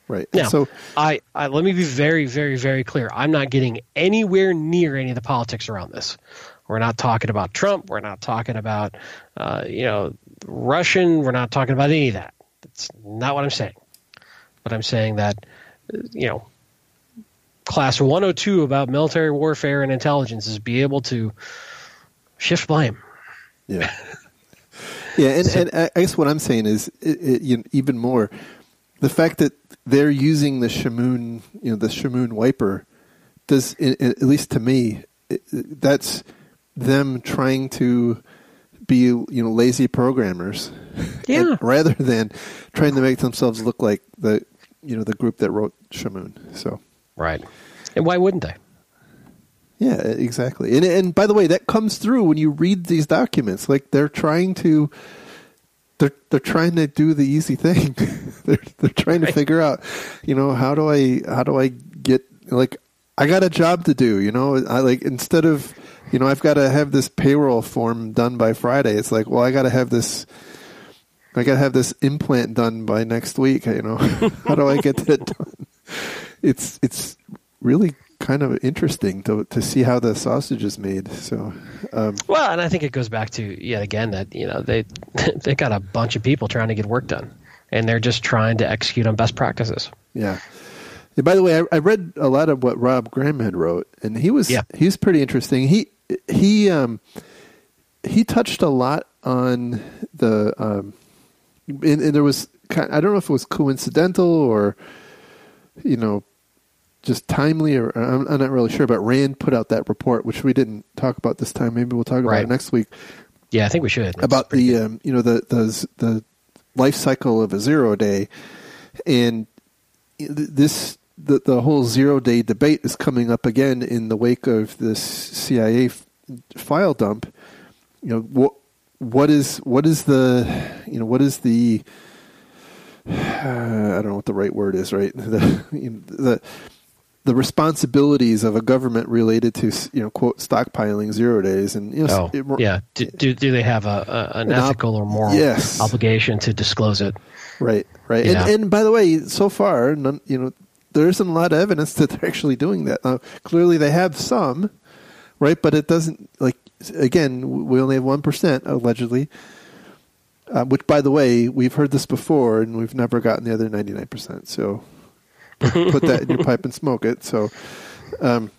Right. Now, so I, I let me be very very very clear. I'm not getting anywhere near any of the politics around this. We're not talking about Trump. We're not talking about, uh, you know, Russian. We're not talking about any of that. That's not what I'm saying. but I'm saying that you know class 102 about military warfare and intelligence is be able to shift blame. Yeah. Yeah, and, so, and I guess what I'm saying is it, it, you know, even more the fact that they're using the Shamoon, you know, the Shamoon wiper does, at least to me, that's them trying to be, you know, lazy programmers, yeah, rather than trying to make themselves look like the, you know, the group that wrote Shamoon. So, right, and why wouldn't they? Yeah, exactly. And and by the way, that comes through when you read these documents. Like they're trying to they're they're trying to do the easy thing. they're they're trying to figure out, you know, how do I how do I get like I got a job to do, you know, I like instead of you know, I've got to have this payroll form done by Friday. It's like, well, I got to have this I got to have this implant done by next week, you know. how do I get that done? It's it's really kind of interesting to to see how the sausage is made. So, um, well, and I think it goes back to yet again that you know they they got a bunch of people trying to get work done, and they're just trying to execute on best practices. Yeah. And by the way, I, I read a lot of what Rob Graham had wrote, and he was yeah. he was pretty interesting. He he um he touched a lot on the um and, and there was kind, I don't know if it was coincidental or you know just timely, or I'm, I'm, not really sure. But Rand put out that report, which we didn't talk about this time. Maybe we'll talk about right. it next week. Yeah, I think we should. That's about the um, you know the the the life cycle of a zero day, and this the the whole zero day debate is coming up again in the wake of this CIA f- file dump. You know what what is what is the you know what is the uh, I don't know what the right word is right the you know, the the responsibilities of a government related to you know quote stockpiling zero days and you know, oh, it, yeah. Do, do, do they have a, a an, an, ethical or moral yes. obligation to disclose it? Right right. And, and by the way so far none, you know there isn't a lot of evidence that they're actually doing that. Uh, clearly they have some right? But it doesn't like again we only have 1% allegedly uh, which by the way we've heard this before and we've never gotten the other 99% so put that in your pipe and smoke it. So, um,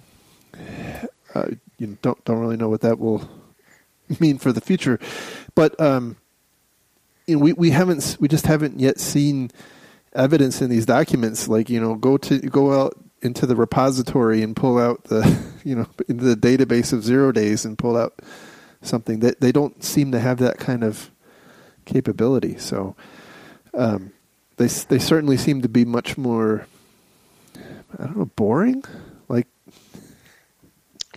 uh, you don't don't really know what that will mean for the future, but um, you know, we we haven't we just haven't yet seen evidence in these documents. Like you know, go to go out into the repository and pull out the you know into the database of zero days and pull out something that they don't seem to have that kind of capability. So. Um, they they certainly seem to be much more I don't know, boring? Like,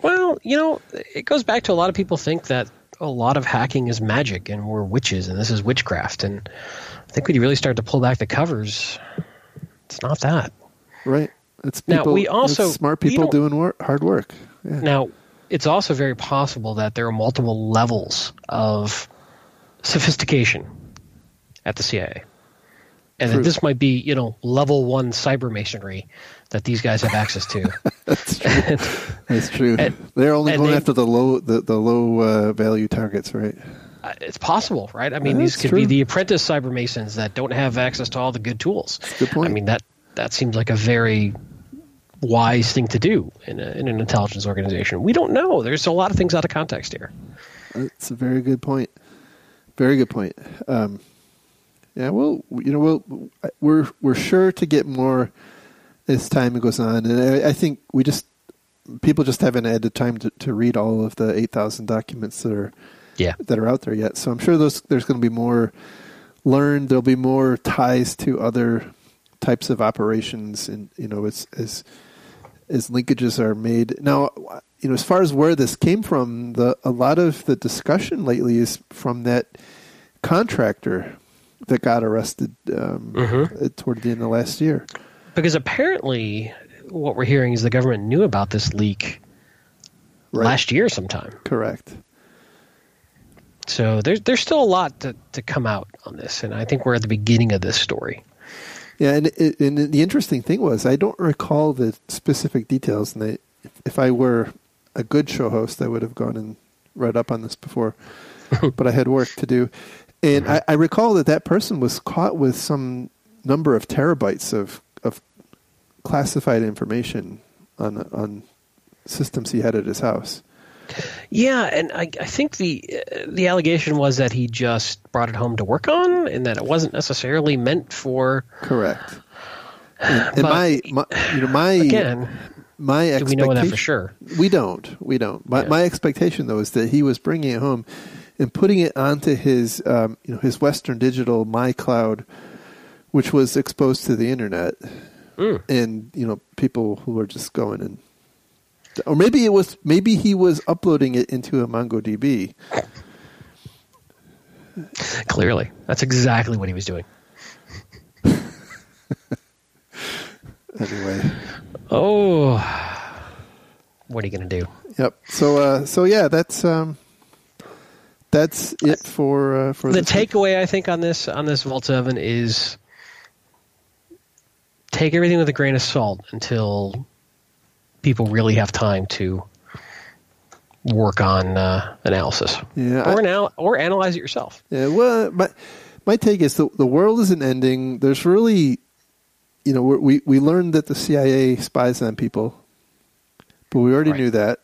well, you know, it goes back to a lot of people think that a lot of hacking is magic and we're witches and this is witchcraft. And I think when you really start to pull back the covers, it's not that. Right. It's people, now we also smart people doing work, hard work. Yeah. Now it's also very possible that there are multiple levels of sophistication at the CIA and that this might be you know level one cyber masonry that these guys have access to. That's true. and, That's true. And, They're only going they, after the low the, the low uh, value targets, right? Uh, it's possible, right? I mean, That's these could true. be the apprentice cyber masons that don't have access to all the good tools. Good point. I mean that that seems like a very wise thing to do in, a, in an intelligence organization. We don't know. There's a lot of things out of context here. That's a very good point. Very good point. Um, yeah, well, you know, we'll, we're we're sure to get more as time goes on, and I, I think we just people just haven't had the time to, to read all of the eight thousand documents that are yeah that are out there yet. So I'm sure those there's going to be more learned. There'll be more ties to other types of operations, and you know, as as as linkages are made now. You know, as far as where this came from, the a lot of the discussion lately is from that contractor that got arrested um, mm-hmm. toward the end of last year. Because apparently, what we're hearing is the government knew about this leak right. last year sometime. Correct. So there's there's still a lot to, to come out on this, and I think we're at the beginning of this story. Yeah, and, and the interesting thing was I don't recall the specific details, and if I were a good show host, I would have gone and read up on this before, but I had work to do. And I, I, recall that that person was caught with some number of terabytes of classified information on on systems he had at his house. Yeah, and I, I think the uh, the allegation was that he just brought it home to work on, and that it wasn't necessarily meant for. Correct. And, and my, my, you know, my again, my do we know that for sure? We don't. We don't. My, yeah. my expectation though is that he was bringing it home and putting it onto his, um, you know, his Western Digital MyCloud, which was exposed to the internet, mm. and you know, people who were just going and or maybe it was maybe he was uploading it into a MongoDB. Clearly, that's exactly what he was doing. anyway. Oh, what are you going to do? Yep. So, uh, so yeah, that's um, that's it for uh, for the takeaway. I think on this on this Vault Seven is take everything with a grain of salt until people really have time to work on uh, analysis. Yeah, or anal- or analyze it yourself. Yeah. Well, my my take is the the world isn't ending. There's really, you know, we we learned that the CIA spies on people, but we already right. knew that.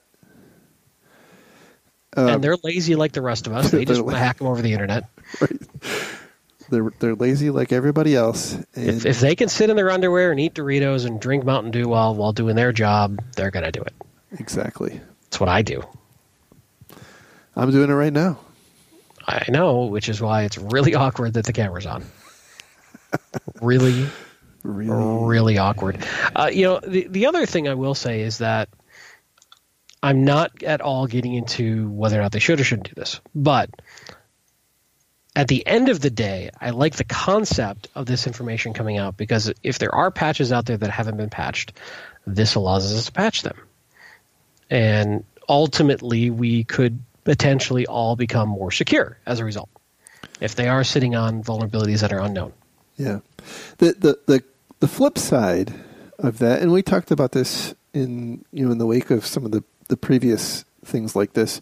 Uh, and they're lazy like the rest of us. They just want to hack them over the internet. Right. They're they're lazy like everybody else. if if they can sit in their underwear and eat Doritos and drink Mountain Dew while while doing their job, they're gonna do it. Exactly. That's what I do. I'm doing it right now. I know, which is why it's really awkward that the camera's on. really, really, really awkward. Uh, you know, the the other thing I will say is that I'm not at all getting into whether or not they should or shouldn't do this, but at the end of the day, I like the concept of this information coming out because if there are patches out there that haven't been patched, this allows us to patch them. And ultimately, we could potentially all become more secure as a result if they are sitting on vulnerabilities that are unknown. Yeah. The, the, the, the flip side of that, and we talked about this in, you know, in the wake of some of the, the previous things like this,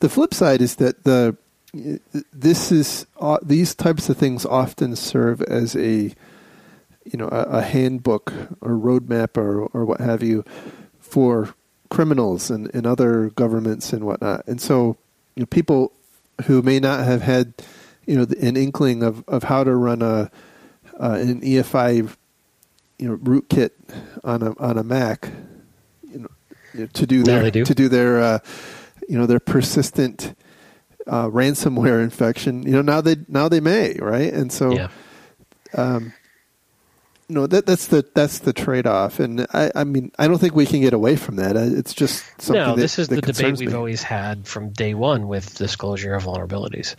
the flip side is that the this is uh, these types of things often serve as a you know a, a, handbook or roadmap or or what have you for criminals and, and other governments and whatnot. And so you know, people who may not have had you know an inkling of, of how to run a uh, an EFI you know rootkit on a on a Mac you know to do their do. to do their uh, you know their persistent uh, ransomware infection, you know now they now they may right, and so yeah. um, you know that that's the that's the trade off, and I, I mean I don't think we can get away from that. Uh, it's just something. No, this is the debate we've always had from day one with disclosure of vulnerabilities.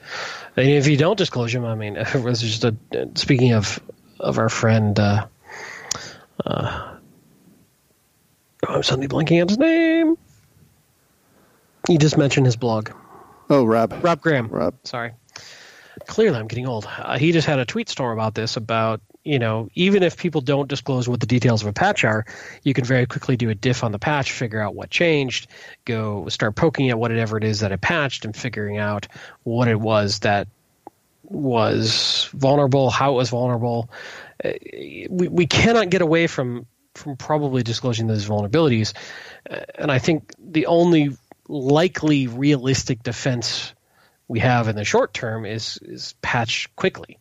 And if you don't disclose them, I mean, it was just a speaking of of our friend. Uh, uh, I'm suddenly blanking on his name. You just mentioned his blog. Oh, Rob. Rob Graham. Rob. Sorry. Clearly, I'm getting old. Uh, he just had a tweet storm about this about, you know, even if people don't disclose what the details of a patch are, you can very quickly do a diff on the patch, figure out what changed, go start poking at whatever it is that it patched and figuring out what it was that was vulnerable, how it was vulnerable. Uh, we, we cannot get away from from probably disclosing those vulnerabilities. Uh, and I think the only likely realistic defense we have in the short term is is patch quickly.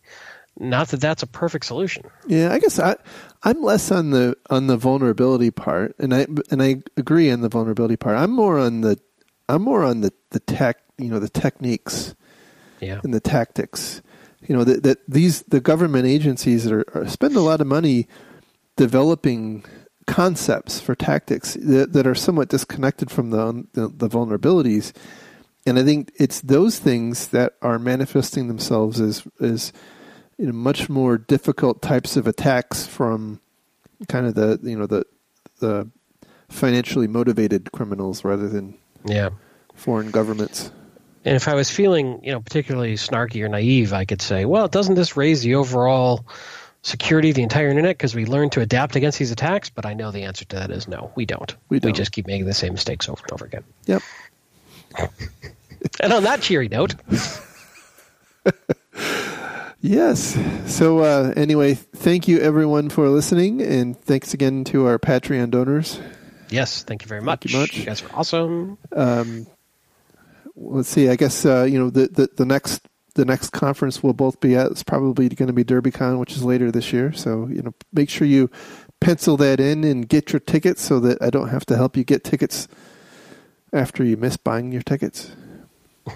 Not that that's a perfect solution. Yeah, I guess I I'm less on the on the vulnerability part, and I and I agree on the vulnerability part. I'm more on the I'm more on the the tech, you know, the techniques, yeah, and the tactics. You know that that these the government agencies are, are spend a lot of money developing concepts for tactics that, that are somewhat disconnected from the, the, the vulnerabilities. And I think it's those things that are manifesting themselves as as you know, much more difficult types of attacks from kind of the you know the the financially motivated criminals rather than yeah foreign governments. And if I was feeling you know particularly snarky or naive, I could say, well, doesn't this raise the overall security the entire internet because we learn to adapt against these attacks? But I know the answer to that is no, we don't. We don't. We just keep making the same mistakes over and over again. Yep. and on that cheery note. Yes. So uh, anyway, thank you everyone for listening, and thanks again to our Patreon donors. Yes, thank you very much. you much. You guys are awesome. Um, let's see. I guess uh, you know the, the the next the next conference we'll both be at is probably going to be DerbyCon, which is later this year. So you know, make sure you pencil that in and get your tickets so that I don't have to help you get tickets after you miss buying your tickets.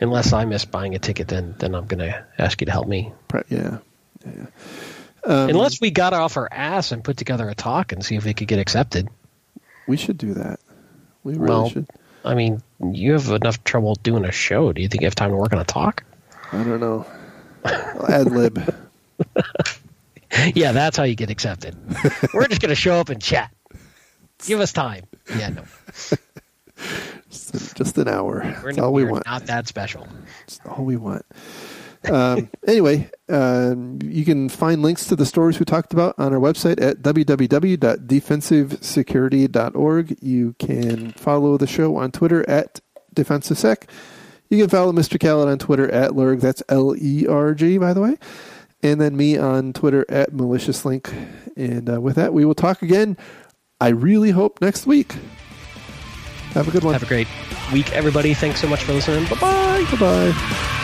Unless I miss buying a ticket, then then I'm going to ask you to help me. Yeah. yeah. Um, Unless we got off our ass and put together a talk and see if we could get accepted. we should do that. We really Well, should. I mean, you have enough trouble doing a show. Do you think you have time to work on a talk? I don't know. Ad lib. yeah, that's how you get accepted. We're just going to show up and chat. Give us time. Yeah, no, Just, an hour. we're, That's all we we're want. not that special. That's all we want. Um, anyway, um, you can find links to the stories we talked about on our website at www.defensivesecurity.org. You can follow the show on Twitter at DefensiveSec. You can follow Mr. Kalat on Twitter at Lerg. That's L E R G, by the way. And then me on Twitter at MaliciousLink. And uh, with that, we will talk again. I really hope next week. Have a good one. Have a great week, everybody. Thanks so much for listening. Bye bye. Bye bye.